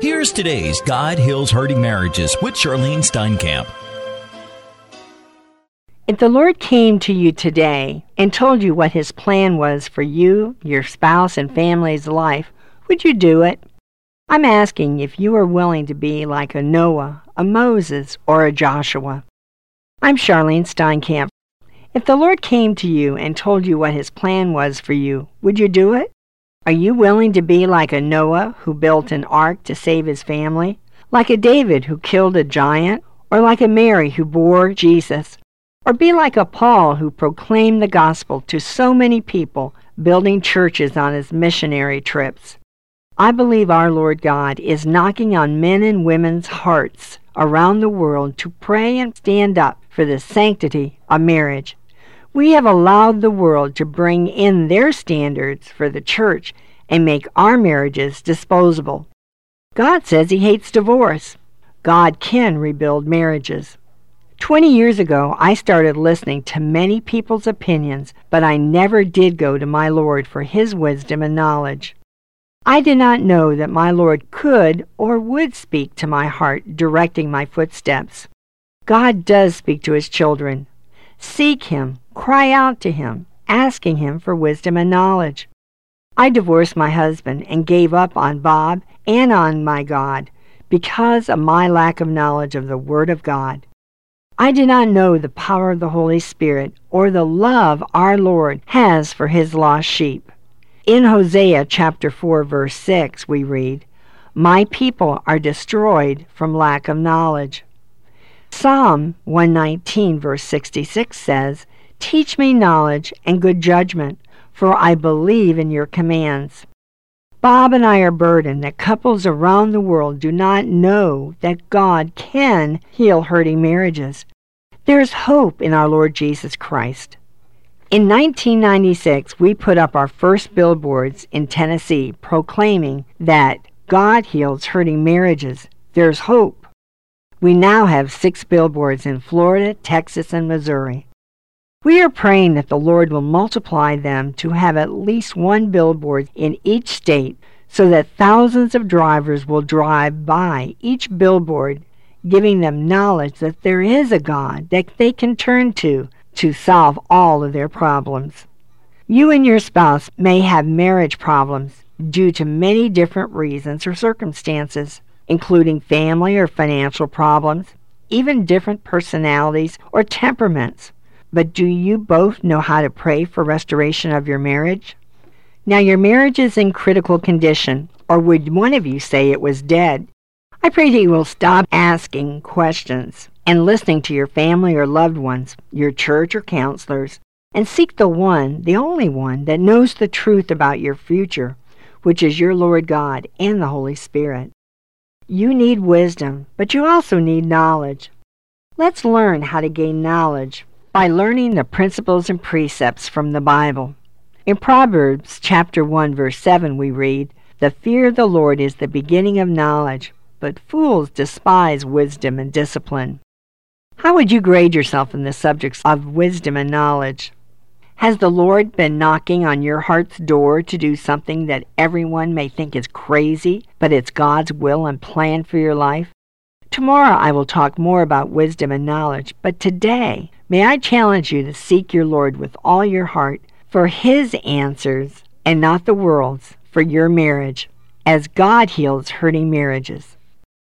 Here's today's God Heals Hurting Marriages with Charlyne Steinkamp. If the Lord came to you today and told you what His plan was for you, your spouse, and family's life, would you do it? I'm asking if you are willing to be like a Noah, a Moses, or a Joshua. I'm Charlyne Steinkamp. If the Lord came to you and told you what His plan was for you, would you do it? Are you willing to be like a Noah who built an ark to save his family? Like a David who killed a giant? Or like a Mary who bore Jesus? Or be like a Paul who proclaimed the gospel to so many people, building churches on his missionary trips? I believe our Lord God is knocking on men and women's hearts around the world to pray and stand up for the sanctity of marriage. We have allowed the world to bring in their standards for the church and make our marriages disposable. God says He hates divorce. God can rebuild marriages. Twenty years ago, I started listening to many people's opinions, but I never did go to my Lord for His wisdom and knowledge. I did not know that my Lord could or would speak to my heart, directing my footsteps. God does speak to His children. Seek Him, cry out to Him, asking Him for wisdom and knowledge. I divorced my husband and gave up on Bob and on my God because of my lack of knowledge of the Word of God. I did not know the power of the Holy Spirit or the love our Lord has for His lost sheep. In Hosea chapter 4 verse 6 we read, My people are destroyed from lack of knowledge. Psalm 119 verse 66 says, Teach me knowledge and good judgment, for I believe in your commands. Bob and I are burdened that couples around the world do not know that God can heal hurting marriages. There is hope in our Lord Jesus Christ. In 1996, we put up our first billboards in Tennessee proclaiming that God heals hurting marriages. There's hope. We now have six billboards in Florida, Texas, and Missouri. We are praying that the Lord will multiply them to have at least one billboard in each state so that thousands of drivers will drive by each billboard, giving them knowledge that there is a God that they can turn to to solve all of their problems. You and your spouse may have marriage problems due to many different reasons or circumstances, including family or financial problems, even different personalities or temperaments. But do you both know how to pray for restoration of your marriage? Now, your marriage is in critical condition, or would one of you say it was dead? I pray that you will stop asking questions and listening to your family or loved ones, your church or counselors, and seek the one, the only one, that knows the truth about your future, which is your Lord God and the Holy Spirit. You need wisdom, but you also need knowledge. Let's learn how to gain knowledge by learning the principles and precepts from the Bible. In Proverbs chapter 1 verse 7 we read, "The fear of the Lord is the beginning of knowledge, but fools despise wisdom and discipline." How would you grade yourself in the subjects of wisdom and knowledge? Has the Lord been knocking on your heart's door to do something that everyone may think is crazy, but it's God's will and plan for your life? Tomorrow I will talk more about wisdom and knowledge, but today may I challenge you to seek your Lord with all your heart for His answers and not the world's for your marriage, as God heals hurting marriages.